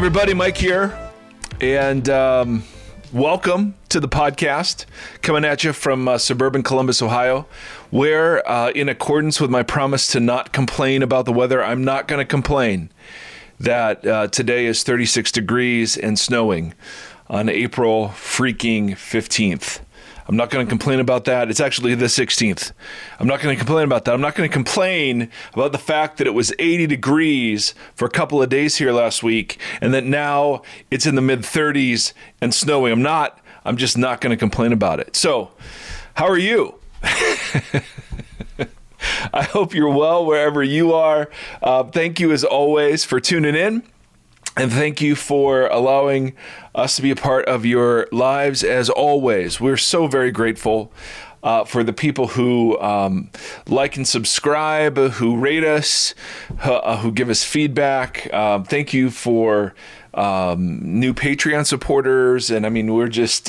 everybody. Mike here, and um, welcome to the podcast coming at you from uh, suburban Columbus, Ohio, where, uh, in accordance with my promise to not complain about the weather, I'm not going to complain that uh, today is 36 degrees and snowing on April freaking 15th. I'm not going to complain about that. It's actually the 16th. I'm not going to complain about that. I'm not going to complain about the fact that it was 80 degrees for a couple of days here last week and that now it's in the mid 30s and snowing. I'm not. I'm just not going to complain about it. So, how are you? I hope you're well wherever you are. Uh, thank you as always for tuning in. And thank you for allowing us to be a part of your lives as always. We're so very grateful. Uh, for the people who um, like and subscribe, who rate us, uh, who give us feedback. Um, thank you for um, new Patreon supporters. And I mean, we're just.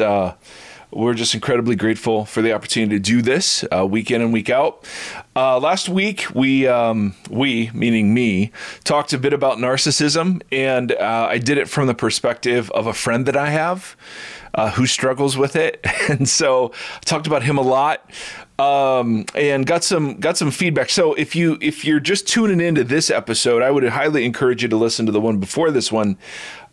We're just incredibly grateful for the opportunity to do this uh, week in and week out. Uh, last week, we, um, we, meaning me, talked a bit about narcissism, and uh, I did it from the perspective of a friend that I have uh, who struggles with it. And so I talked about him a lot. Um, and got some got some feedback. So if you if you're just tuning into this episode, I would highly encourage you to listen to the one before this one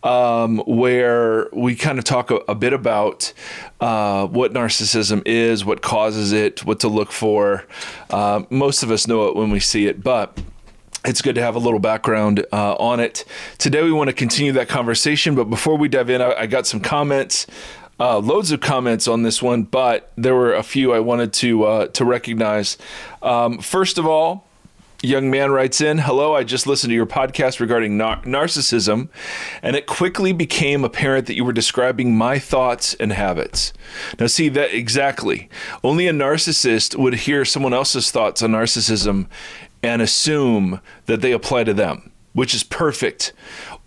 um, where we kind of talk a, a bit about uh, what narcissism is, what causes it, what to look for. Uh, most of us know it when we see it, but it's good to have a little background uh, on it. Today, we want to continue that conversation, but before we dive in, I, I got some comments. Uh, loads of comments on this one, but there were a few I wanted to uh, to recognize. Um, first of all, young man writes in hello i just listened to your podcast regarding nar- narcissism and it quickly became apparent that you were describing my thoughts and habits. Now see that exactly. Only a narcissist would hear someone else's thoughts on narcissism and assume that they apply to them which is perfect.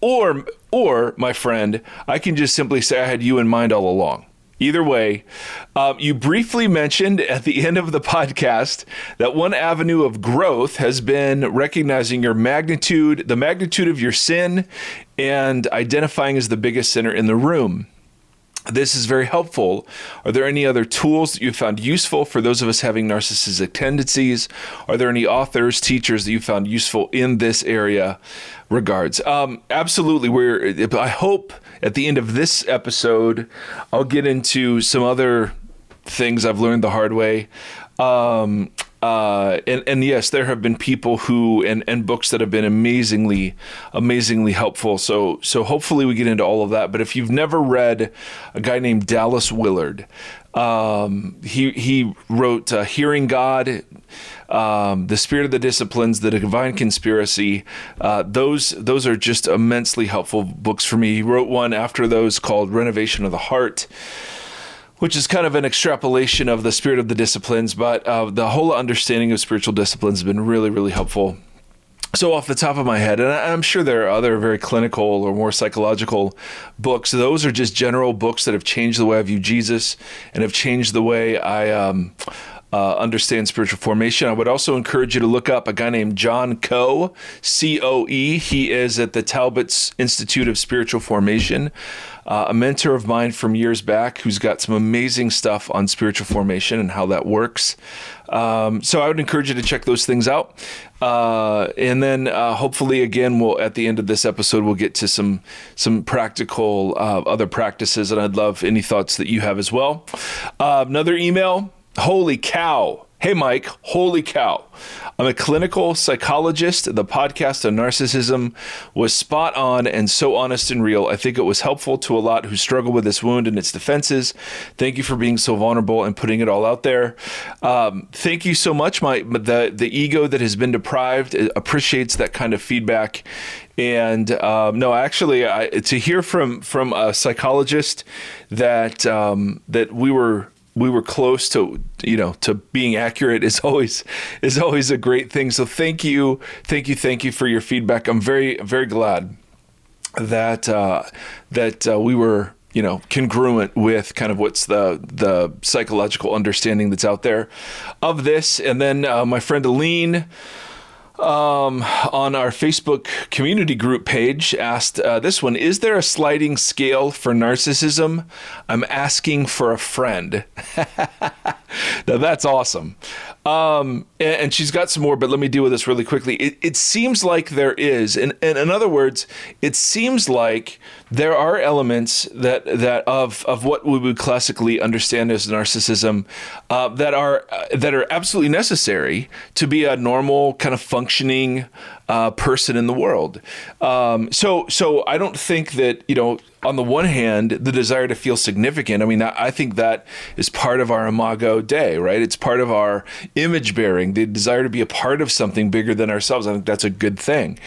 Or or my friend i can just simply say i had you in mind all along Either way, um, you briefly mentioned at the end of the podcast that one avenue of growth has been recognizing your magnitude, the magnitude of your sin, and identifying as the biggest sinner in the room. This is very helpful. Are there any other tools that you found useful for those of us having narcissistic tendencies? Are there any authors, teachers that you found useful in this area? Regards. Um, absolutely. We're. I hope at the end of this episode, I'll get into some other things I've learned the hard way. Um, uh, and, and yes, there have been people who and, and books that have been amazingly, amazingly helpful. So so hopefully we get into all of that. But if you've never read a guy named Dallas Willard, um, he he wrote uh, "Hearing God." Um, the spirit of the disciplines, the divine conspiracy. Uh, those those are just immensely helpful books for me. He wrote one after those called Renovation of the Heart which is kind of an extrapolation of the spirit of the disciplines, but uh, the whole understanding of spiritual disciplines has been really, really helpful. So, off the top of my head, and I'm sure there are other very clinical or more psychological books. Those are just general books that have changed the way I view Jesus and have changed the way I um, uh, understand spiritual formation. I would also encourage you to look up a guy named John Coe, C O E. He is at the Talbot's Institute of Spiritual Formation uh, a mentor of mine from years back who's got some amazing stuff on spiritual formation and how that works. Um, so I would encourage you to check those things out. Uh, and then uh, hopefully, again, we'll at the end of this episode we'll get to some some practical uh, other practices, and I'd love any thoughts that you have as well. Uh, another email. Holy cow! Hey, Mike, holy cow. I'm a clinical psychologist. The podcast on narcissism was spot on and so honest and real. I think it was helpful to a lot who struggle with this wound and its defenses. Thank you for being so vulnerable and putting it all out there. Um, thank you so much. My the the ego that has been deprived appreciates that kind of feedback. And um, no, actually, I, to hear from from a psychologist that um, that we were we were close to you know to being accurate is always is always a great thing. So thank you thank you thank you for your feedback. I'm very very glad that uh, that uh, we were you know congruent with kind of what's the the psychological understanding that's out there of this. And then uh, my friend aline um, on our Facebook community group page asked uh, this one Is there a sliding scale for narcissism? I'm asking for a friend. now that's awesome. Um, and, she's got some more, but let me deal with this really quickly. It, it seems like there is, and, and in other words, it seems like there are elements that that of of what we would classically understand as narcissism uh, that are uh, that are absolutely necessary to be a normal kind of functioning uh, person in the world. Um, so so I don't think that you know on the one hand, the desire to feel significant. I mean, I think that is part of our imago Dei, right? It's part of our image bearing, the desire to be a part of something bigger than ourselves. I think that's a good thing.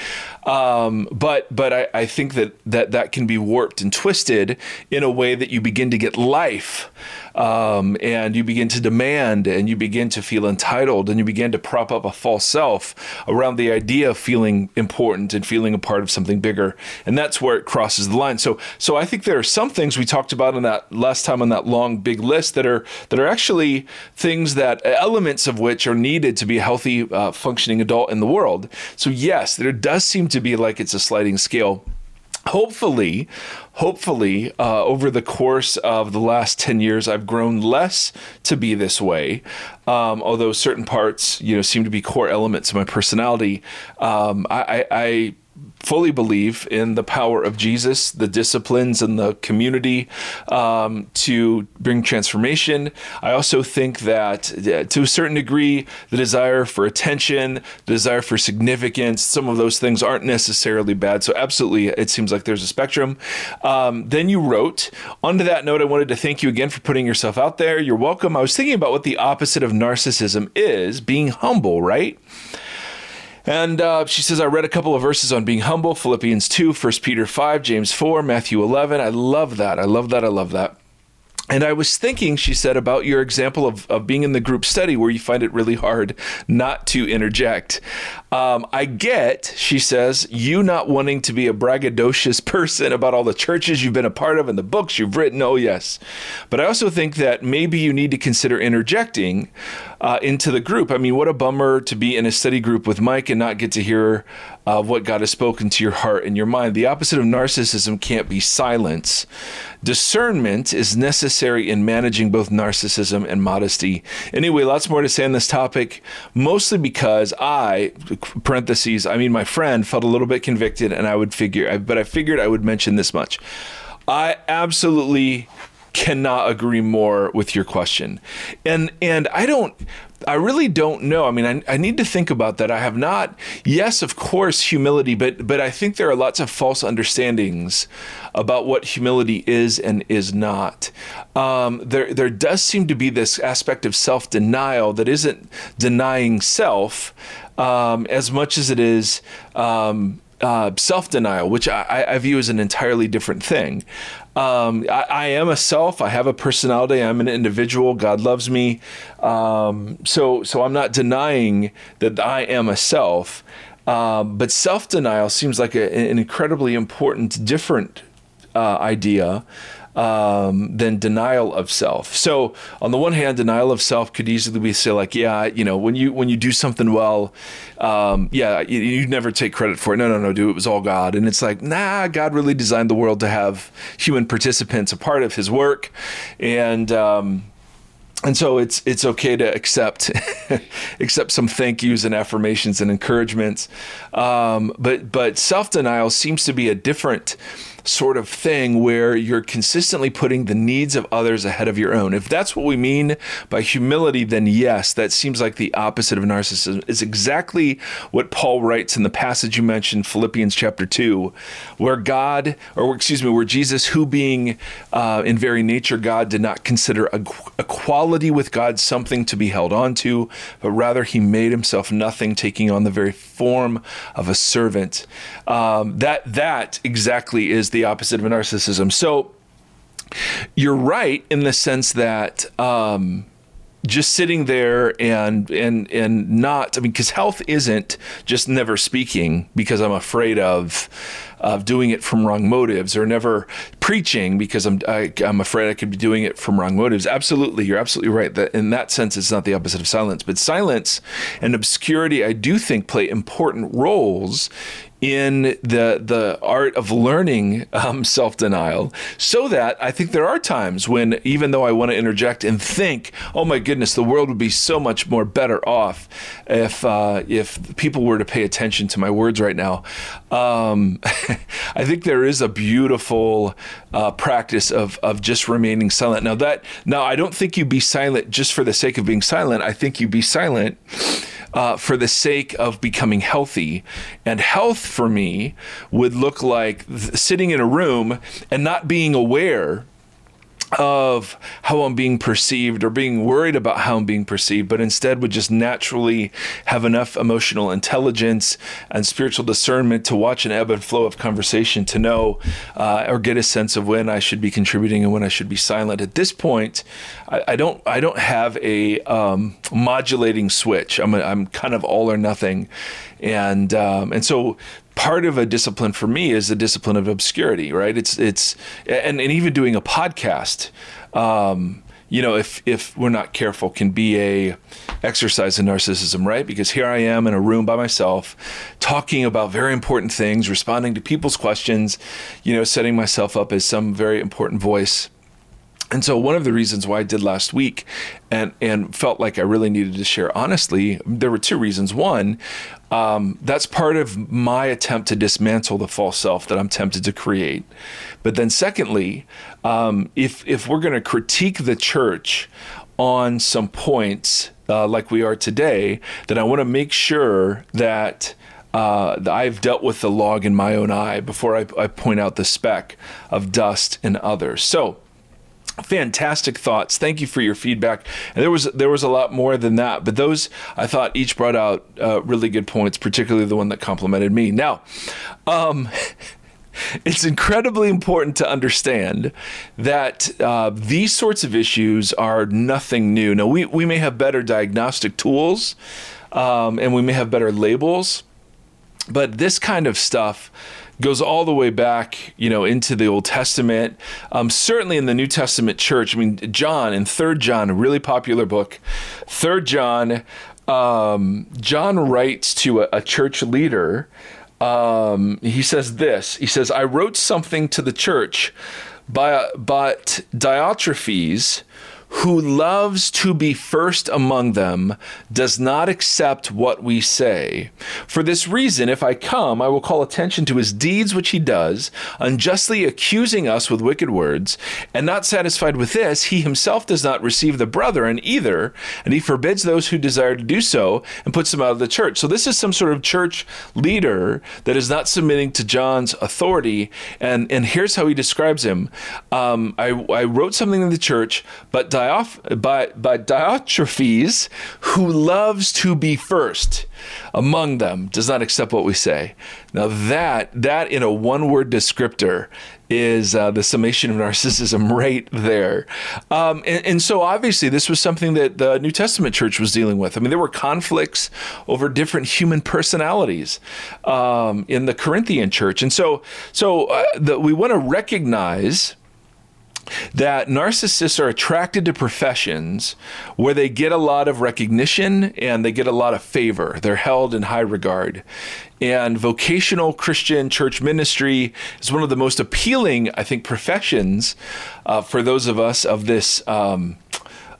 Um, but but I, I think that, that that can be warped and twisted in a way that you begin to get life um, and you begin to demand and you begin to feel entitled and you begin to prop up a false self around the idea of feeling important and feeling a part of something bigger. And that's where it crosses the line. So so I think there are some things we talked about in that last time on that long big list that are that are actually things that elements of which are needed to be a healthy uh, functioning adult in the world. So yes, there does seem to be like it's a sliding scale hopefully hopefully uh, over the course of the last 10 years i've grown less to be this way. Um, although certain parts you know seem to be core elements of my personality. Um, I, I, fully believe in the power of Jesus, the disciplines and the community um, to bring transformation. I also think that uh, to a certain degree, the desire for attention, the desire for significance, some of those things aren't necessarily bad. So, absolutely, it seems like there's a spectrum. Um, then you wrote, on to that note, I wanted to thank you again for putting yourself out there. You're welcome. I was thinking about what the opposite of narcissism is being humble, right? And uh, she says, I read a couple of verses on being humble Philippians 2, 1 Peter 5, James 4, Matthew 11. I love that. I love that. I love that. And I was thinking, she said, about your example of, of being in the group study where you find it really hard not to interject. Um, I get, she says, you not wanting to be a braggadocious person about all the churches you've been a part of and the books you've written. Oh, yes. But I also think that maybe you need to consider interjecting uh, into the group. I mean, what a bummer to be in a study group with Mike and not get to hear uh, what God has spoken to your heart and your mind. The opposite of narcissism can't be silence. Discernment is necessary in managing both narcissism and modesty. Anyway, lots more to say on this topic, mostly because I, parentheses, I mean, my friend felt a little bit convicted, and I would figure, but I figured I would mention this much. I absolutely cannot agree more with your question. And and I don't I really don't know. I mean, I, I need to think about that. I have not. Yes, of course, humility, but but I think there are lots of false understandings about what humility is and is not. Um, there there does seem to be this aspect of self denial that isn't denying self um, as much as it is. Um, uh, self denial, which I, I, view as an entirely different thing. Um, I, I, am a self. I have a personality. I'm an individual. God loves me. Um, so, so I'm not denying that I am a self. Uh, but self denial seems like a, an incredibly important, different uh, idea um, than denial of self. So on the one hand, denial of self could easily be say like, yeah, you know, when you when you do something well, um, yeah, you, you never take credit for it. No, no, no, dude, it was all God. And it's like, nah, God really designed the world to have human participants a part of His work, and. Um, and so it's it's okay to accept accept some thank yous and affirmations and encouragements, um, but but self denial seems to be a different sort of thing where you're consistently putting the needs of others ahead of your own. If that's what we mean by humility, then yes, that seems like the opposite of narcissism. It's exactly what Paul writes in the passage you mentioned, Philippians chapter 2, where God, or excuse me, where Jesus, who being uh, in very nature God, did not consider equality with God something to be held on to, but rather he made himself nothing, taking on the very form of a servant. Um, that that exactly is the opposite of narcissism. So you're right in the sense that um, just sitting there and and and not. I mean, because health isn't just never speaking because I'm afraid of of doing it from wrong motives or never preaching because I'm I, am i am afraid I could be doing it from wrong motives. Absolutely, you're absolutely right. That in that sense, it's not the opposite of silence, but silence and obscurity, I do think, play important roles in the the art of learning um, self denial, so that I think there are times when even though I want to interject and think, oh my goodness, the world would be so much more better off if uh, if people were to pay attention to my words right now. Um, I think there is a beautiful uh, practice of of just remaining silent. Now that now I don't think you'd be silent just for the sake of being silent. I think you'd be silent uh, for the sake of becoming healthy. And health for me would look like th- sitting in a room and not being aware of how I'm being perceived or being worried about how I'm being perceived, but instead would just naturally have enough emotional intelligence and spiritual discernment to watch an ebb and flow of conversation to know uh, or get a sense of when I should be contributing and when I should be silent. At this point, I, I don't I don't have a um, modulating switch. I'm a, I'm kind of all or nothing, and um, and so part of a discipline for me is the discipline of obscurity, right? It's it's and, and even doing a podcast, um, you know, if if we're not careful, can be a exercise in narcissism, right? Because here I am in a room by myself, talking about very important things, responding to people's questions, you know, setting myself up as some very important voice. And so one of the reasons why I did last week and and felt like I really needed to share honestly, there were two reasons. One, um, that's part of my attempt to dismantle the false self that I'm tempted to create. But then secondly, um, if if we're going to critique the church on some points uh, like we are today, then I want to make sure that uh, I've dealt with the log in my own eye before I, I point out the speck of dust in others. So fantastic thoughts. Thank you for your feedback. And there was there was a lot more than that but those i thought each brought out uh, really good points particularly the one that complimented me. Now um, it's incredibly important to understand that uh, these sorts of issues are nothing new. Now we, we may have better diagnostic tools um, and we may have better labels but this kind of stuff goes all the way back, you know, into the Old Testament. Um, certainly in the New Testament church. I mean, John in Third John, a really popular book. Third John, um, John writes to a, a church leader. Um, he says this. He says, "I wrote something to the church, by, but Diotrephes." Who loves to be first among them does not accept what we say. For this reason, if I come, I will call attention to his deeds which he does, unjustly accusing us with wicked words. And not satisfied with this, he himself does not receive the brethren either, and he forbids those who desire to do so and puts them out of the church. So this is some sort of church leader that is not submitting to John's authority. And, and here's how he describes him um, I, I wrote something in the church, but By, by Diotrephes, who loves to be first among them, does not accept what we say. Now that that in a one-word descriptor is uh, the summation of narcissism right there. Um, and, and, so obviously this was something that the New Testament church was dealing with. I mean, there were conflicts over different human personalities um, in the Corinthian church, and so so uh, the, we want to recognize that narcissists are attracted to professions where they get a lot of recognition and they get a lot of favor. They're held in high regard. And vocational Christian church ministry is one of the most appealing, I think, professions uh, for those of us of this. Um,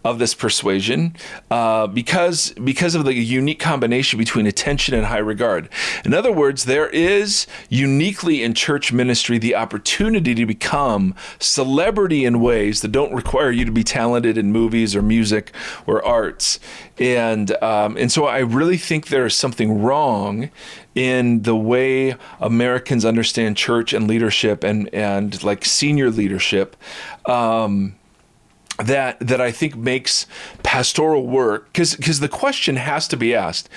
of this persuasion uh, because because of the unique combination between attention and high regard. In other words, there is uniquely in church ministry the opportunity to become celebrity in ways that don't require you to be talented in movies or music or arts. And um, and so I really think there is something wrong in the way Americans understand church and leadership and and like senior leadership. Um, that that I think makes pastoral work because because the question has to be asked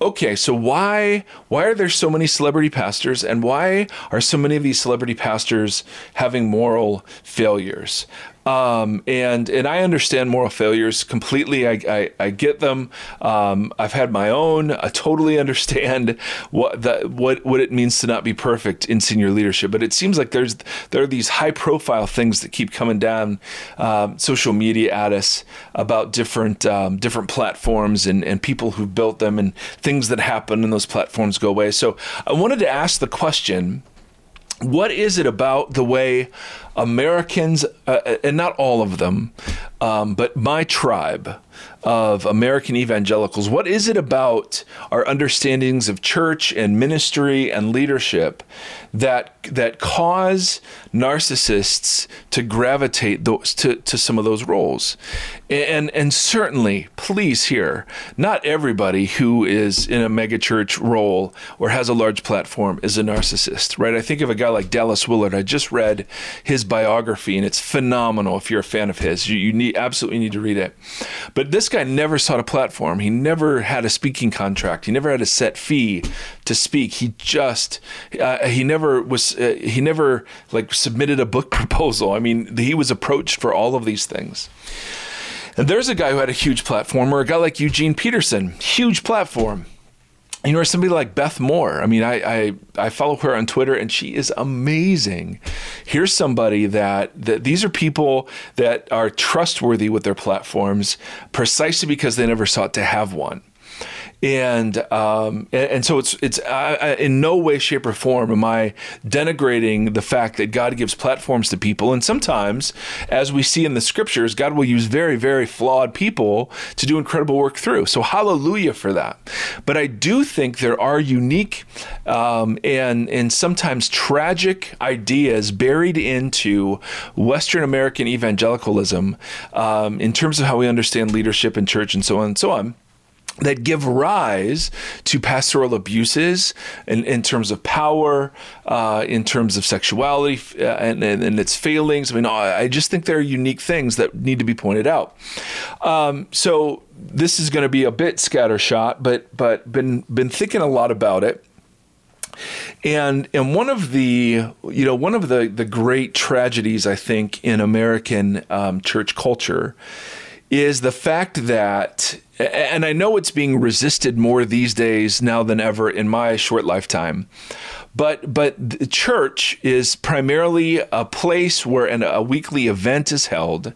okay so why why are there so many celebrity pastors and why are so many of these celebrity pastors having moral failures Um, and and I understand moral failures completely. I, I, I get them. Um, I've had my own. I totally understand what the, what what it means to not be perfect in senior leadership. But it seems like there's there are these high profile things that keep coming down um, social media at us about different um, different platforms and, and people who built them and things that happen and those platforms go away. So I wanted to ask the question what is it about the way Americans, uh, and not all of them, um, but my tribe of American evangelicals, what is it about our understandings of church and ministry and leadership that that cause narcissists to gravitate those to, to some of those roles? And and certainly, please hear, not everybody who is in a megachurch role or has a large platform is a narcissist, right? I think of a guy like Dallas Willard. I just read his biography, and it's phenomenal. If you're a fan of his, you, you need absolutely need to read it. But this guy never sought a platform. He never had a speaking contract. He never had a set fee to speak. He just uh, he never was uh, he never like submitted a book proposal. I mean, he was approached for all of these things. And there's a guy who had a huge platform, or a guy like Eugene Peterson, huge platform you know, or somebody like Beth Moore. I mean, I, I, I follow her on Twitter, and she is amazing. Here's somebody that that these are people that are trustworthy with their platforms, precisely because they never sought to have one and um, and, and, so it's it's uh, in no way, shape, or form am I denigrating the fact that God gives platforms to people, and sometimes, as we see in the scriptures, God will use very, very flawed people to do incredible work through. So hallelujah for that. But I do think there are unique um, and and sometimes tragic ideas buried into Western American evangelicalism um, in terms of how we understand leadership in church and so on and so on that give rise to pastoral abuses in, in terms of power, uh, in terms of sexuality uh, and, and, and, its failings. I mean, I just think there are unique things that need to be pointed out. Um, so this is going to be a bit scattershot, but but been been thinking a lot about it. And and one of the you know one of the the great tragedies I think in American um, church culture is the fact that and I know it's being resisted more these days now than ever in my short lifetime. But but the church is primarily a place where an, a weekly event is held,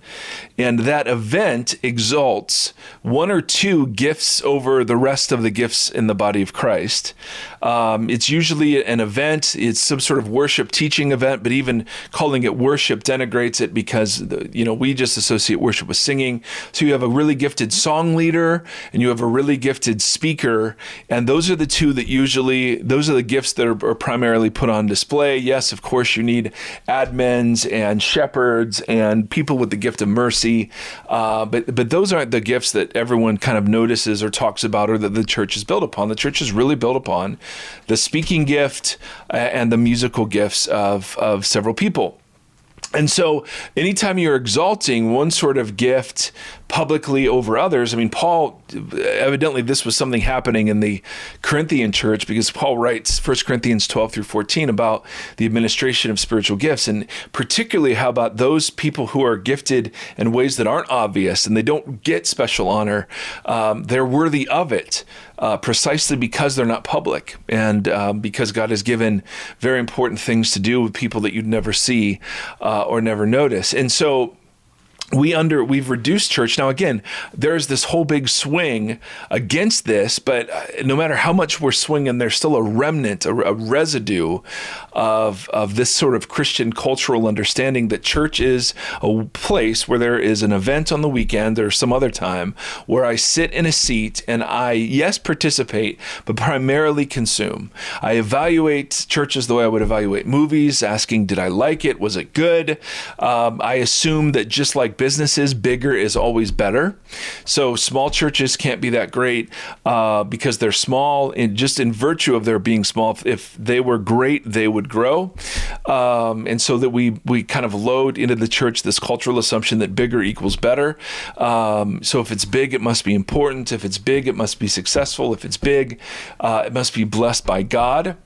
and that event exalts one or two gifts over the rest of the gifts in the body of Christ. Um, it's usually an event, it's some sort of worship teaching event, but even calling it worship denigrates it because you know we just associate worship with singing. So you have a really gifted song leader and you have a really gifted speaker, and those are the two that usually those are the gifts that are, are primarily put on display. Yes, of course, you need admins and shepherds and people with the gift of mercy, uh, but but those aren't the gifts that everyone kind of notices or talks about or that the church is built upon. The church is really built upon the speaking gift uh, and the musical gifts of of several people. And so, anytime you're exalting one sort of gift publicly over others, I mean, Paul, evidently, this was something happening in the Corinthian church because Paul writes 1 Corinthians 12 through 14 about the administration of spiritual gifts, and particularly how about those people who are gifted in ways that aren't obvious and they don't get special honor, um, they're worthy of it uh, precisely because they're not public and um, because God has given very important things to do with people that you'd never see uh, or never notice. And so we under we've reduced church. Now again there's this whole big swing against this but uh, no matter how much we're swinging there's still a remnant a, a, residue of of this sort of christian cultural understanding that church is a place where there is an event on the weekend or some other time where i sit in a seat and i yes participate but primarily consume. I evaluate churches the way i would evaluate movies asking did i like it? Was it good? Um, i assume that just like businesses, bigger is always better. So small churches can't be that great uh, because they're small, and just in virtue of their being small. If they were great, they would grow, um, and so that we we kind of load into the church this cultural assumption that bigger equals better. Um, so if it's big, it must be important. If it's big, it must be successful. If it's big, uh, it must be blessed by God.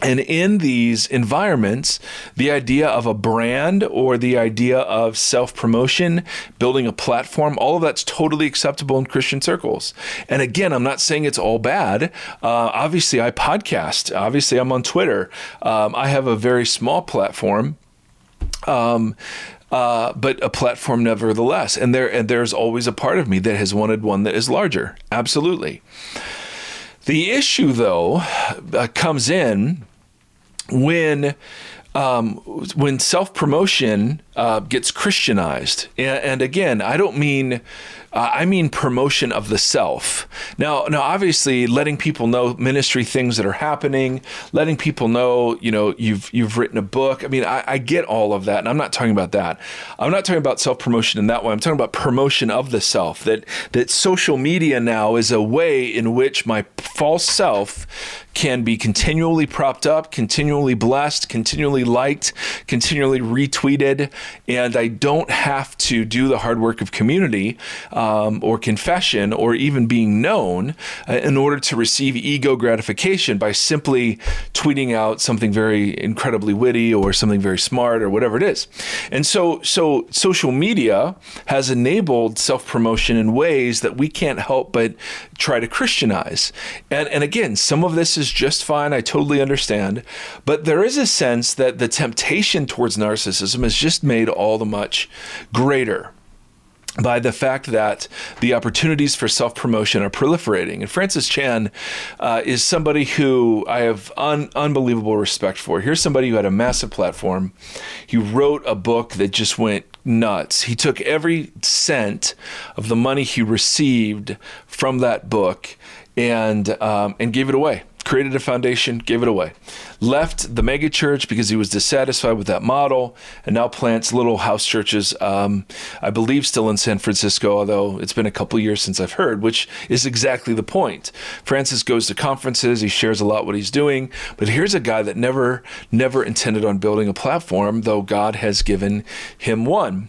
And in these environments, the idea of a brand or the idea of self promotion, building a platform, all of that's totally acceptable in Christian circles. And again, I'm not saying it's all bad. Uh, obviously, I podcast. Obviously, I'm on Twitter. Um, I have a very small platform. Um, uh, but a platform nevertheless. And there and there's always a part of me that has wanted one that is larger. Absolutely. The issue, though, uh, comes in when um, when self promotion uh, gets Christianized, and, and, again, I don't mean uh, I mean promotion of the self. Now, now, obviously, letting people know ministry things that are happening, letting people know, you know, you've you've written a book. I mean, I, I get all of that, and I'm not talking about that. I'm not talking about self promotion in that way. I'm talking about promotion of the self. That that social media now is a way in which my false self can be continually propped up, continually blessed, continually liked, continually retweeted, and I don't have to do the hard work of community um, or confession or even being known uh, in order to receive ego gratification by simply tweeting out something very incredibly witty or something very smart or whatever it is. And so, so social media has enabled self promotion in ways that we can't help but try to Christianize. And, and again, some of this is just fine. I totally understand. But there is a sense that the temptation towards narcissism is just made all the much greater by the fact that the opportunities for self promotion are proliferating. And Francis Chan uh, is somebody who I have un- unbelievable respect for. Here's somebody who had a massive platform. He wrote a book that just went nuts. He took every cent of the money he received from that book and um, and gave it away created a foundation, gave it away. Left the megachurch because he was dissatisfied with that model, and now plants little house churches, um, I believe still in San Francisco, although it's been a couple years since I've heard, which is exactly the point. Francis goes to conferences, he shares a lot what he's doing, but here's a guy that never, never intended on building a platform, though God has given him one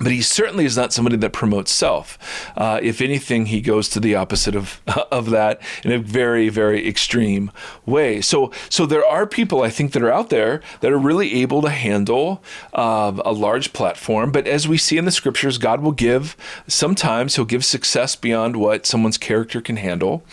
but he certainly is not somebody that promotes self. Uh, if anything, he goes to the opposite of of that in a very, very extreme way. So, so there are people I think that are out there that are really able to handle uh, a large platform. But as we see in the scriptures, God will give. Sometimes He'll give success beyond what someone's character can handle,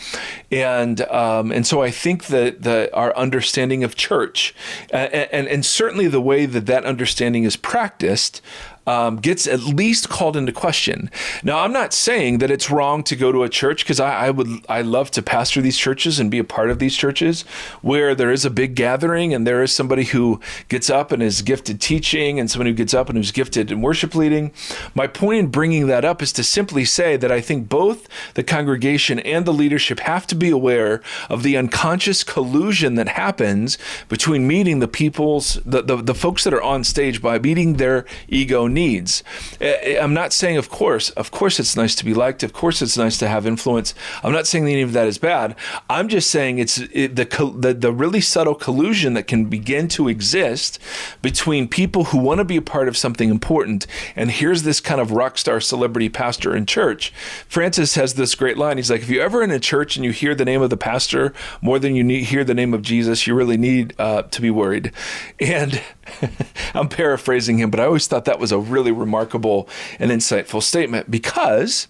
and um, and so I think that the our understanding of church, and, and and certainly the way that that understanding is practiced um, gets at least called into question. Now, I'm not saying that it's wrong to go to a church because I, I, would I love to pastor these churches and be a part of these churches where there is a big gathering and there is somebody who gets up and is gifted teaching and someone who gets up and who's gifted in worship leading. My point in bringing that up is to simply say that I think both the congregation and the leadership have to be aware of the unconscious collusion that happens between meeting the people's the, the, the folks that are on stage by meeting their ego needs. Eh, I'm not saying, of course, of course, it's nice to be liked. Of course, it's nice to have influence. I'm not saying any of that is bad. I'm just saying it's it, the, the the really subtle collusion that can begin to exist between people who want to be a part of something important. And here's this kind of rock star celebrity pastor in church. Francis has this great line. He's like, if you're ever in a church and you hear the name of the pastor more than you need, hear the name of Jesus, you really need uh, to be worried. And I'm paraphrasing him, but I always thought that was a really remarkable and insightful statement because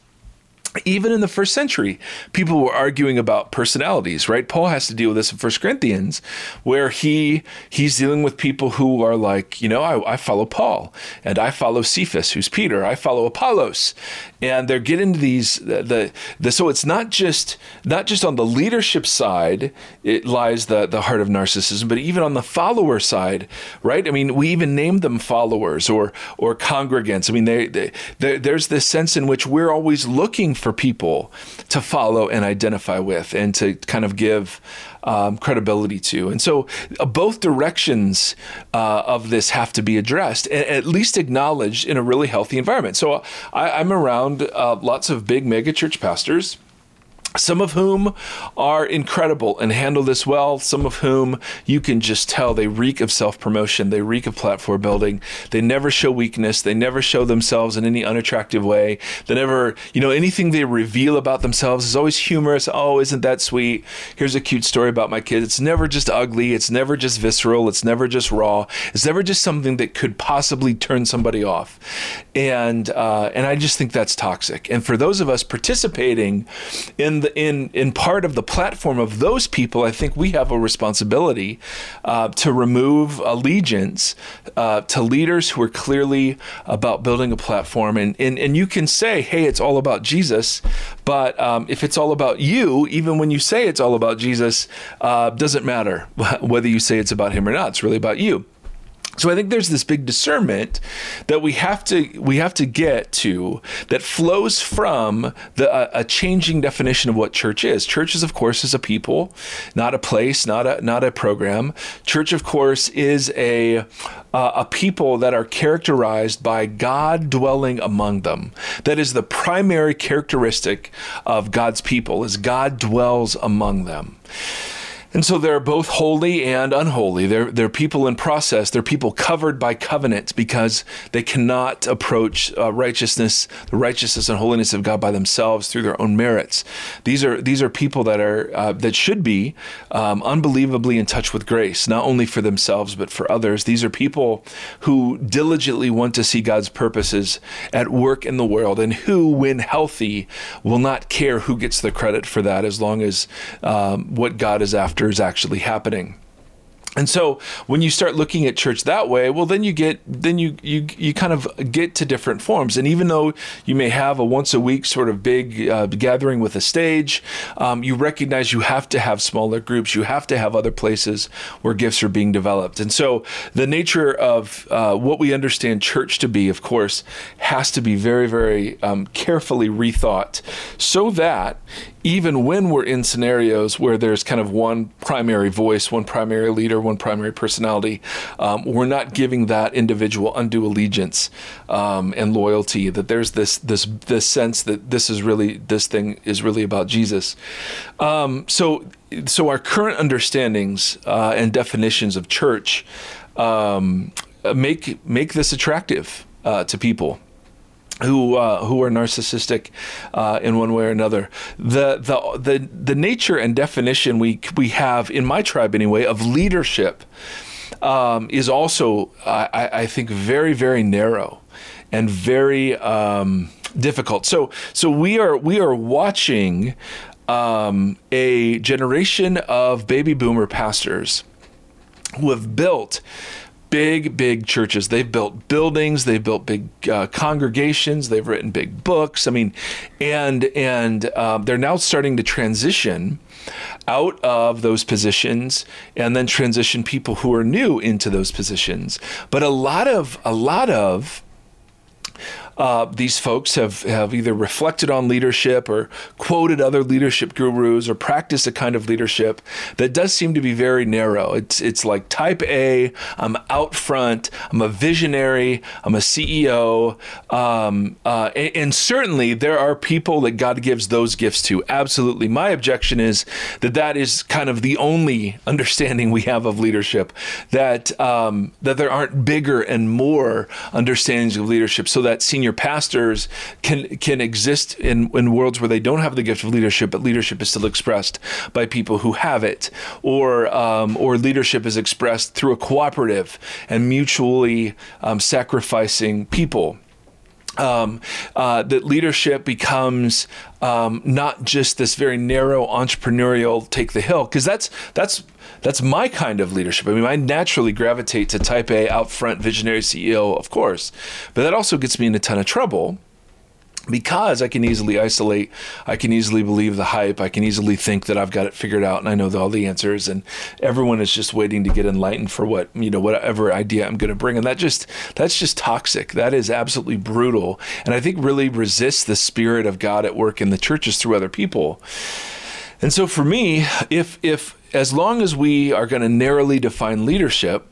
even in the first century, people were arguing about personalities, right? Paul has to deal with this in First Corinthians, where he he's dealing with people who are like, you know, I, I, follow Paul and I follow Cephas, who's Peter, I follow Apollos, and they're getting to these the, the, the so it's not just not just on the leadership side it lies the the heart of narcissism, but even on the follower side, right? I mean, we even name them followers or or congregants. I mean, they, they, they there's this sense in which we're always looking for people to follow and identify with and to kind of give um, credibility to. And so uh, both directions uh, of this have to be addressed and at least acknowledged in a really healthy environment. So I, am around uh, lots of big megachurch pastors some of whom are incredible and handle this well, some of whom you can just tell they reek of self promotion, they reek of platform building. They never show weakness, they never show themselves in any unattractive way. They never, you know, anything they reveal about themselves is always humorous. Oh, isn't that sweet? Here's a cute story about my kids. It's never just ugly, it's never just visceral, it's never just raw, it's never just something that could possibly turn somebody off. And, uh, and I just think that's toxic. And for those of us participating in the, in in part of the platform of those people, I think we have a responsibility uh, to remove allegiance uh, to leaders who are clearly about building a platform. And and and you can say, hey, it's all about Jesus, but um, if it's all about you, even when you say it's all about Jesus, uh, doesn't matter whether you say it's about him or not. It's really about you. So I think there's this big discernment that we have to we have to get to that flows from the uh, a changing definition of what church is. Church is of course is a people, not a place, not a not a program. Church of course is a uh, a people that are characterized by God dwelling among them. That is the primary characteristic of God's people is God dwells among them. And so they're both holy and unholy. They're, they're people in process. They're people covered by covenant because they cannot approach uh, righteousness, the righteousness and holiness of God by themselves through their own merits. These are these are people that are uh, that should be um, unbelievably in touch with grace, not only for themselves but for others. These are people who diligently want to see God's purposes at work in the world, and who, when healthy, will not care who gets the credit for that, as long as um, what God is after is actually happening. And so when you start looking at church that way, well, then you get then you you you kind of get to different forms. And even though you may have a once a week sort of big uh, gathering with a stage, um, you recognize you have to have smaller groups. You have to have other places where gifts are being developed. And so the nature of uh, what we understand church to be, of course, has to be very very um, carefully rethought, so that even when we're in scenarios where there's kind of one primary voice, one primary leader, one primary personality, um, we're not giving that individual undue allegiance um, and loyalty. That there's this this this sense that this is really this thing is really about Jesus. Um, so so our current understandings uh, and definitions of church um, make make this attractive uh, to people who uh, who are narcissistic uh, in one way or another. The, the the the nature and definition we we have in my tribe anyway of leadership um, is also I, I, think very very narrow and very um, difficult. So so we are we are watching um, a generation of baby boomer pastors who have built big, big churches. They've built buildings, they've built big uh, congregations, they've written big books. I mean, and and um, they're now starting to transition out of those positions and then transition people who are new into those positions. But a lot of a lot of uh, these folks have, have either reflected on leadership or quoted other leadership gurus or practiced a kind of leadership that does seem to be very narrow. It's it's like type A. I'm out front. I'm a visionary. I'm a CEO. Um, uh, and, and certainly there are people that God gives those gifts to. Absolutely. My objection is that that is kind of the only understanding we have of leadership. That um, that there aren't bigger and more understandings of leadership. So that senior senior pastors can can exist in, in worlds where they don't have the gift of leadership, but leadership is still expressed by people who have it, or um, or leadership is expressed through a cooperative and mutually um, sacrificing people. Um, uh, that leadership becomes um, not just this very narrow entrepreneurial take the hill because that's that's that's my kind of leadership. I mean, I naturally gravitate to type A, out front, visionary CEO, of course, but that also gets me in a ton of trouble because I can easily isolate, I can easily believe the hype, I can easily think that I've got it figured out and I know all the answers, and everyone is just waiting to get enlightened for what you know whatever idea I'm going to bring, and that just that's just toxic. That is absolutely brutal, and I think really resists the spirit of God at work in the churches through other people. And so for me, if if as long as we are going to narrowly define leadership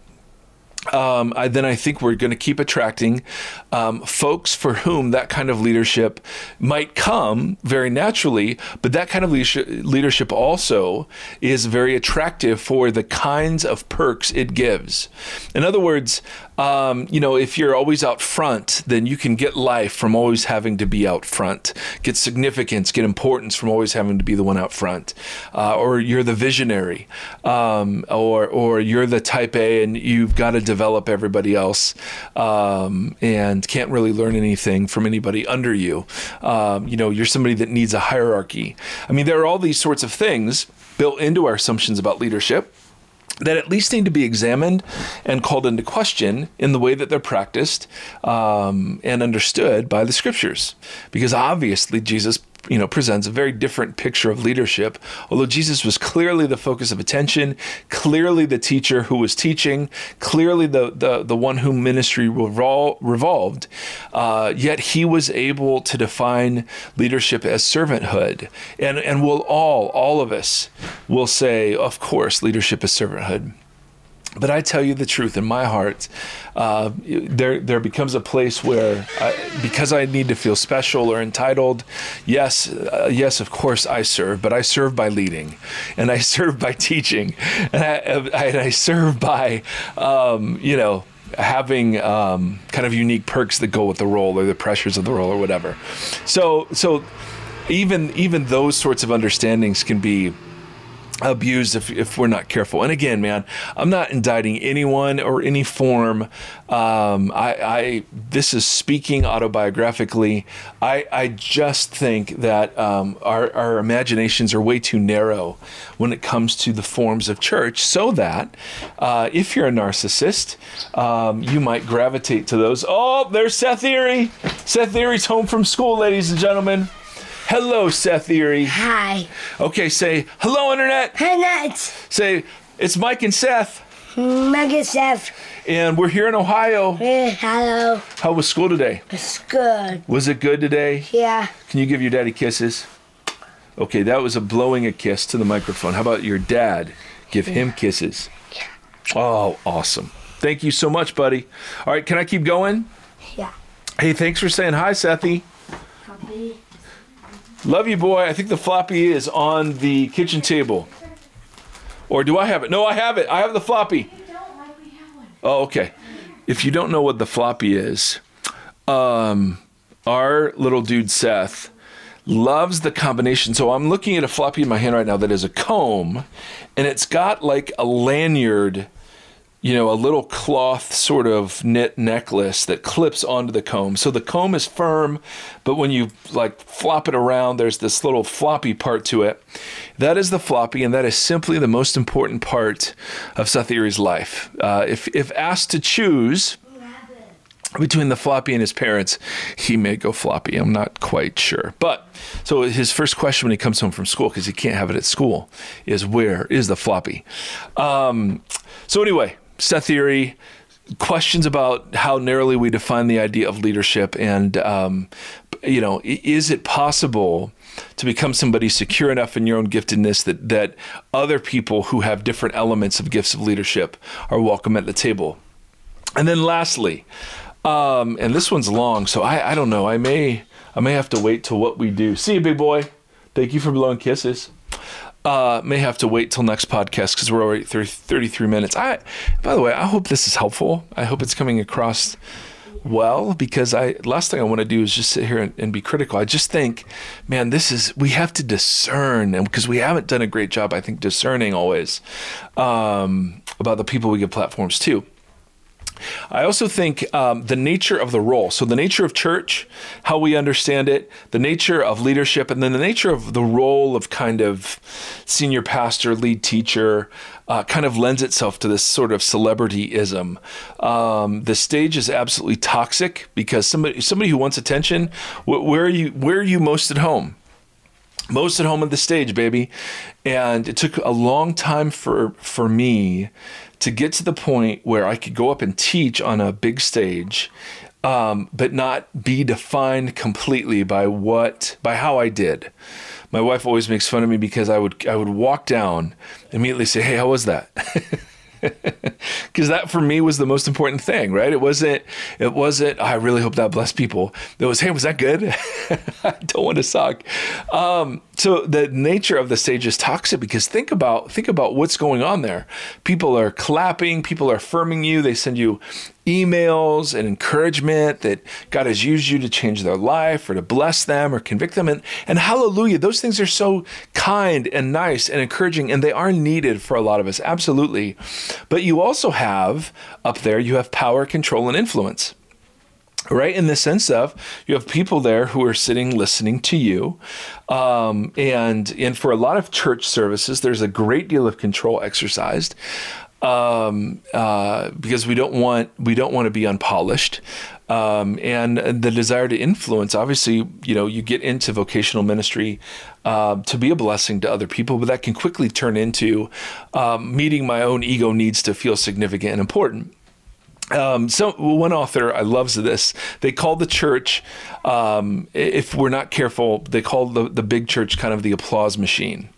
um, I, then I think we're going to keep attracting um, folks for whom that kind of leadership might come very naturally, but that kind of leadership, leadership also is very attractive for the kinds of perks it gives. In other words, um, you know, if you're always out front, then you can get life from always having to be out front, get significance, get importance from always having to be the one out front, uh, or you're the visionary, um, or or you're the type A and you've got to develop everybody else, um, and can't really learn anything from anybody under you. Um, you know, you're somebody that needs a hierarchy. I mean, there are all these sorts of things built into our assumptions about leadership that at least need to be examined and called into question in the way that they're practiced um, and understood by the scriptures. Because obviously, Jesus you know presents a very different picture of leadership. Although jesus was clearly the focus of attention clearly the teacher who was teaching clearly the the, the one whom ministry revol- revolved uh, yet he was able to define leadership as servanthood. And and we'll all all of us will say of course leadership is servanthood but I tell you the truth, in my heart, uh, there there becomes a place where, I, because I need to feel special or entitled, yes, uh, yes, of course I serve, but I serve by leading, and I serve by teaching, and I, and I serve by, um, you know, having um, kind of unique perks that go with the role or the pressures of the role or whatever. So so even even those sorts of understandings can be abused if, if we're not careful. And again, man, I'm not indicting anyone or any form. Um, I, I, this is speaking autobiographically. I, I just think that um, our, our imaginations are way too narrow when it comes to the forms of church, so that uh, if you're a narcissist, um, you might gravitate to those. Oh, there's Seth Erre. Seth Erre's home from school, ladies and gentlemen. Hello, Seth Erre. Hi. Okay, say hello, Internet. Hi, Internet. Say it's Mike and Seth. Mike and Seth. And we're here in Ohio. Hello. How was school today? It's good. Was it good today? Yeah. Can you give your daddy kisses? Okay, that was a blowing a kiss to the microphone. How about your dad? Give him kisses. Yeah. Oh, awesome. Thank you so much, buddy. All right, can I keep going? Yeah. Hey, thanks for saying hi, Sethy. Love you, boy. I think the floppy is on the kitchen table. Or do I have it? No, I have it. I have the floppy. Oh, okay. If you don't know what the floppy is, um, our little dude Seth loves the combination. So I'm looking at a floppy in my hand right now that is a comb, and it's got like a lanyard you know, a little cloth sort of knit necklace that clips onto the comb. So the comb is firm, but when you like flop it around, there's this little floppy part to it. That is the floppy, and that is simply the most important part of Seth Erre's life. Uh, if, if asked to choose, between the floppy and his parents, he may go floppy. I'm not quite sure. But so his first question when he comes home from school, because he can't have it at school, is where is the floppy? Um, so anyway, Seth Erre, questions about how narrowly we define the idea of leadership, and um, you know, is it possible? to become somebody secure enough in your own giftedness that that other people who have different elements of gifts of leadership are welcome at the table. And then lastly, um, and this one's long, so I, I don't know. I may I may have to wait till what we do. See you, big boy. Thank you for blowing kisses. Uh, may have to wait till next podcast because we're already 30, 33 minutes. I, by the way, I hope this is helpful. I hope it's coming across well because I last thing I want to do is just sit here and, and, be critical. I just think, man, this is we have to discern, and because we haven't done a great job, I think discerning always um, about the people we give platforms to. I also think um, the nature of the role, so the nature of church, how we understand it, the nature of leadership, and then the nature of the role of kind of senior pastor, lead teacher, uh, kind of lends itself to this sort of celebrityism. Um, the stage is absolutely toxic because somebody somebody who wants attention, where are you where are you most at home? most at home on the stage, baby. And it took a long time for for me to get to the point where I could go up and teach on a big stage, um, but not be defined completely by what by how I did. My wife always makes fun of me because I would I would walk down immediately say, "Hey, how was that?" because that for me was the most important thing, right? It wasn't, it wasn't, I really hope that blessed people. It was, hey, was that good? I don't want to suck. Um, so the nature of the stage is toxic because think about, think about what's going on there. People are clapping, people are affirming you, they send you emails and encouragement that God has used you to change their life or to bless them or convict them. And, and hallelujah, those things are so kind and nice and encouraging, and they are needed for a lot of us, absolutely. But you also have up there, you have power, control, and influence right in the sense of you have people there who are sitting listening to you um, and and for a lot of church services there's a great deal of control exercised um, uh, because we don't want we don't want to be unpolished, um, and the desire to influence. Obviously, you know, you get into vocational ministry uh, to be a blessing to other people, but that can quickly turn into um, meeting my own ego needs to feel significant and important. Um, so one author I loves this. They call the church, um, if we're not careful, they call the the big church kind of the applause machine.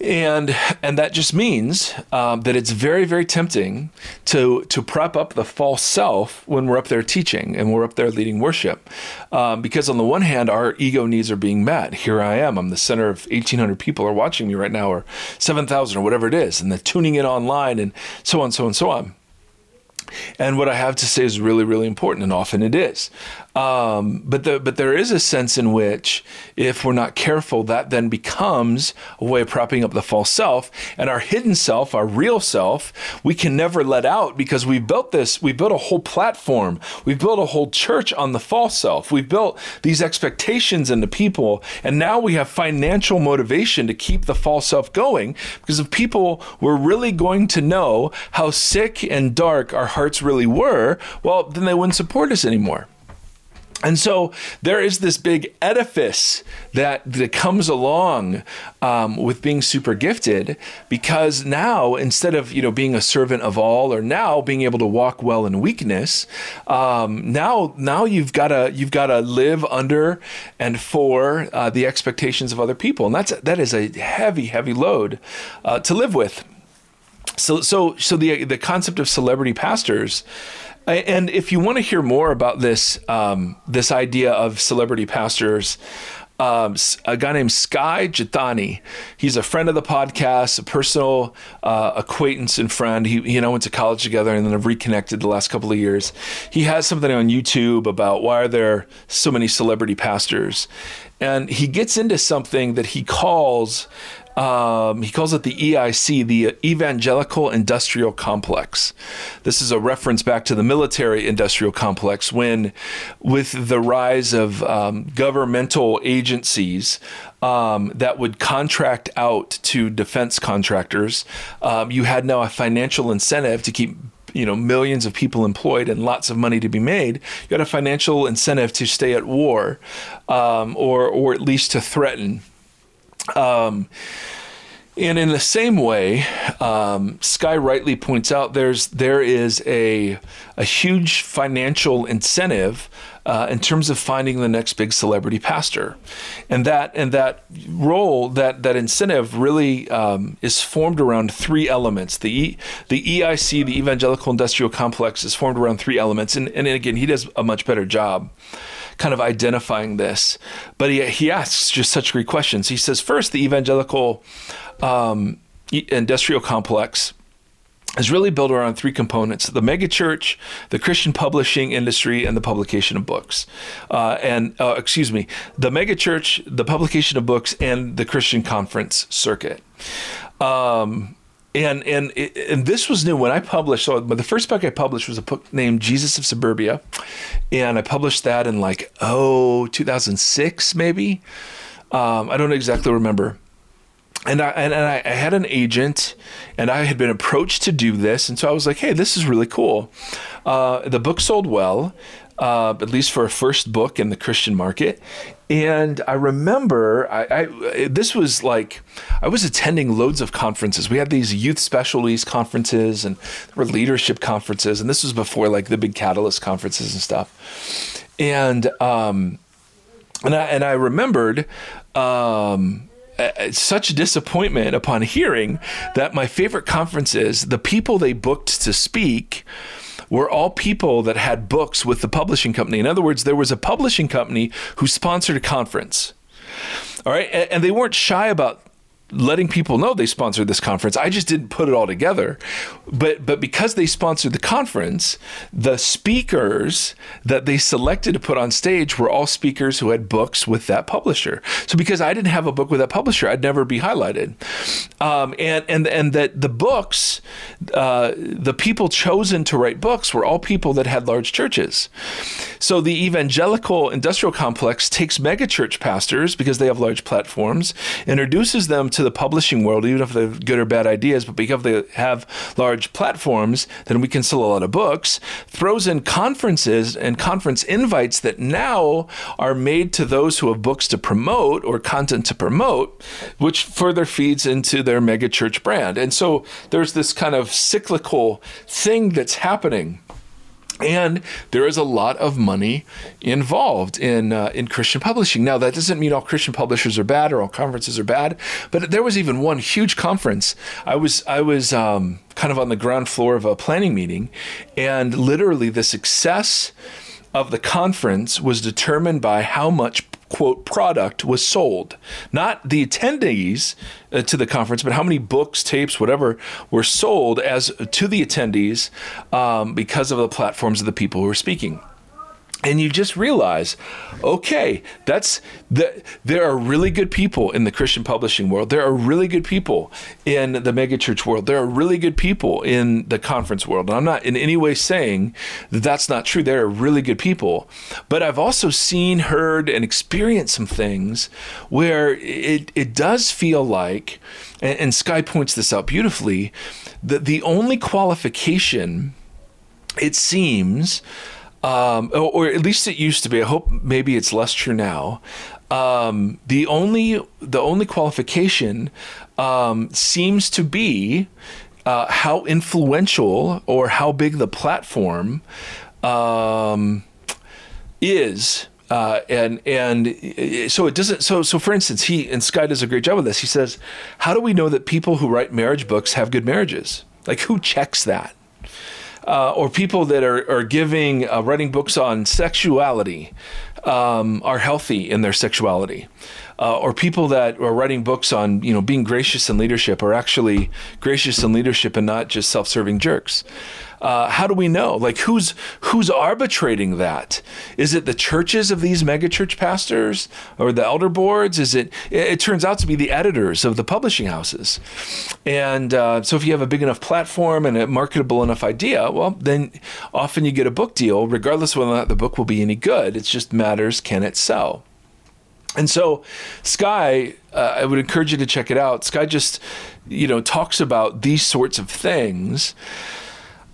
And and that just means um, that it's very very tempting to to prop up the false self when we're up there teaching and we're up there leading worship. Um, because on the one hand our ego needs are being met. Here i am. I'm the center of 1800 people are watching me right now or 7000 or whatever it is and they're tuning in online and so on so on so on and what I have to say is really, really important, and often it is. Um, but the, but there is a sense in which, if we're not careful, that then becomes a way of propping up the false self, and our hidden self, our real self, we can never let out because we've built this. We built a whole platform. We've built a whole church on the false self. We've built these expectations into people, and now we have financial motivation to keep the false self going because if people were really going to know how sick and dark our hearts really were, well, then they wouldn't support us anymore. And so there is this big edifice that, that comes along um, with being super gifted because now instead of you know being a servant of all or now being able to walk well in weakness, um, now now you've got to you've got to live under and for uh, the expectations of other people, and that's that is a heavy heavy load uh, to live with. So so so the the concept of celebrity pastors and if you want to hear more about this um, this idea of celebrity pastors, um, a guy named Skye Jethani. He's a friend of the podcast, a personal uh, acquaintance and friend. He, he and I went to college together and then have reconnected the last couple of years. He has something on YouTube about why are there so many celebrity pastors. And he gets into something that he calls um, he calls it the EIC, the Evangelical Industrial Complex. This is a reference back to the military industrial complex when, with the rise of um, governmental agencies um, that would contract out to defense contractors, um, you had now a financial incentive to keep you know millions of people employed and lots of money to be made you had a financial incentive to stay at war um, or or at least to threaten um, and in the same way, um, Skye rightly points out there's there is a a huge financial incentive uh, in terms of finding the next big celebrity pastor, and that and that role that that incentive really um, is formed around three elements. The e, the EIC, the Evangelical Industrial Complex, is formed around three elements, and and again he does a much better job kind of identifying this. But he, he asks just such great questions. He says, first, the evangelical um, industrial complex is really built around three components the megachurch, the Christian publishing industry, and the publication of books. Uh, and, uh, excuse me, the megachurch, the publication of books, and the Christian conference circuit. Um, and and and this was new when I published. So the first book I published was a book named Jesus of Suburbia, and I published that in like oh 2006 maybe. Um, I don't exactly remember. And I and, and I, I had an agent, and I had been approached to do this, and so I was like, "Hey, this is really cool." Uh, the book sold well, uh, at least for a first book in the Christian market. And I remember I, I, this was like I was attending loads of conferences. We had these youth specialties conferences and there were leadership conferences, and this was before like the big catalyst conferences and stuff. And um, and I and I remembered um, such disappointment upon hearing that my favorite conferences, the people they booked to speak, were all people that had books with the publishing company. In other words, there was a publishing company who sponsored a conference. All right. And, they weren't shy about letting people know they sponsored this conference. I just didn't put it all together. But but because they sponsored the conference, the speakers that they selected to put on stage were all speakers who had books with that publisher. So because I didn't have a book with that publisher, I'd never be highlighted. Um, and and and that the books, uh, the people chosen to write books were all people that had large churches. So the evangelical industrial complex takes megachurch pastors because they have large platforms, introduces them to the publishing world, even if they have good or bad ideas, but because they have large platforms, then we can sell a lot of books, throws in conferences and conference invites that now are made to those who have books to promote or content to promote, which further feeds into their megachurch brand. And so there's this kind of cyclical thing that's happening and there is a lot of money involved in uh, in Christian publishing. Now that doesn't mean all Christian publishers are bad or all conferences are bad, but there was even one huge conference. I was I was um, kind of on the ground floor of a planning meeting, and literally the success of the conference was determined by how much quote product was sold. Not the attendees uh, to the conference but how many books tapes whatever were sold as to the attendees um, because of the platforms of the people who were speaking and you just realize okay that's the, there are really good people in the christian publishing world. There are really good people in the megachurch world. There are really good people in the conference world. And i'm not in any way saying that that's not true. There are really good people. But i've also seen heard and experienced some things where it, it does feel like and, and Skye points this out beautifully that the only qualification it seems um, or, or, at least it used to be. I hope maybe it's less true now. Um, the only the only qualification um, seems to be uh, how influential or how big the platform um, is. Uh, and and so it doesn't so so for instance he and Skye does a great job with this he says how do we know that people who write marriage books have good marriages like who checks that uh, or people that are, are giving, uh, writing books on sexuality um, are healthy in their sexuality. Uh, or people that are writing books on, you know, being gracious in leadership are actually gracious in leadership and not just self-serving jerks. Uh, how do we know? Like, who's who's arbitrating that? Is it the churches of these megachurch pastors or the elder boards? Is it? It, turns out to be the editors of the publishing houses. And uh, so, if you have a big enough platform and a marketable enough idea, well, then often you get a book deal, regardless whether or not the book will be any good. It just matters can it sell. And so, Skye, uh, I would encourage you to check it out. Skye just, you know, talks about these sorts of things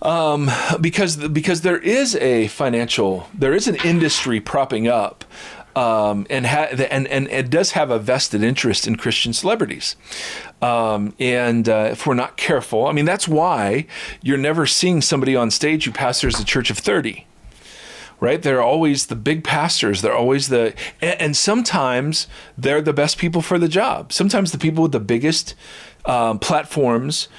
um, because because there is a financial, there is an industry propping up. Um, and, ha- and and it does have a vested interest in Christian celebrities, um, and uh, if we're not careful, I mean that's why you're never seeing somebody on stage who pastors a church of thirty right? They're always the big pastors. They're always the, and, and, sometimes they're the best people for the job. Sometimes the people with the biggest um, platforms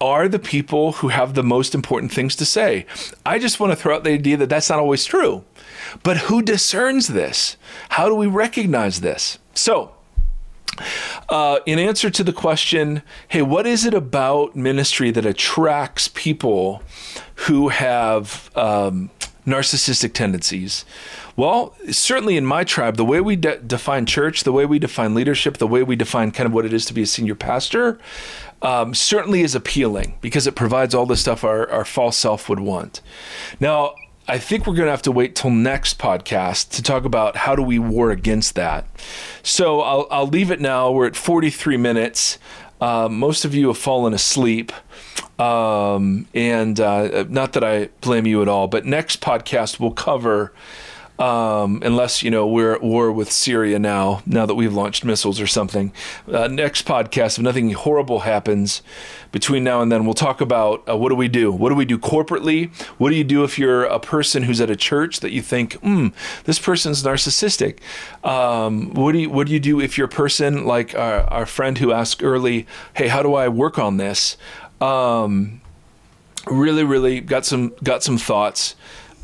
are the people who have the most important things to say. I just want to throw out the idea that that's not always true. But who discerns this? How do we recognize this? So, uh, in answer to the question, hey, what is it about ministry that attracts people who have um, narcissistic tendencies? Well, certainly in my tribe, the way we de- define church, the way we define leadership, the way we define kind of what it is to be a senior pastor, um, certainly is appealing because it provides all the stuff our, our false self would want. Now, I think we're going to have to wait till next podcast to talk about how do we war against that. So I'll, I'll leave it now. We're at 43 minutes. Uh, most of you have fallen asleep. Um, and uh, not that I blame you at all, but next podcast we'll cover um, unless you know we're at war with Syria now. Now that we've launched missiles or something. Uh, next podcast, if nothing horrible happens between now and then, we'll talk about uh, what do we do? What do we do corporately? What do you do if you're a person who's at a church that you think, hmm, this person's narcissistic? Um, what do you What do you do if you're a person like our, our friend who asked early, hey, how do I work on this? Um, really, really got some got some thoughts,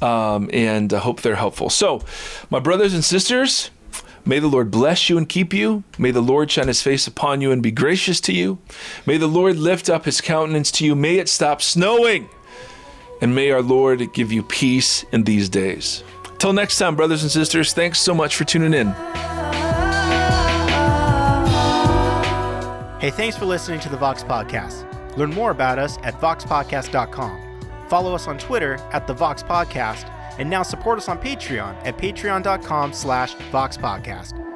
um, and I hope they're helpful. So, my brothers and sisters. May the Lord bless you and keep you. May the Lord shine his face upon you and be gracious to you. May the Lord lift up his countenance to you. May it stop snowing. And may our Lord give you peace in these days. Till next time, brothers and sisters, thanks so much for tuning in. Hey, thanks for listening to the Vox Podcast. Learn more about us at voxpodcast.com. Follow us on Twitter at the Vox Podcast, and now support us on Patreon at patreon.com slash voxpodcast.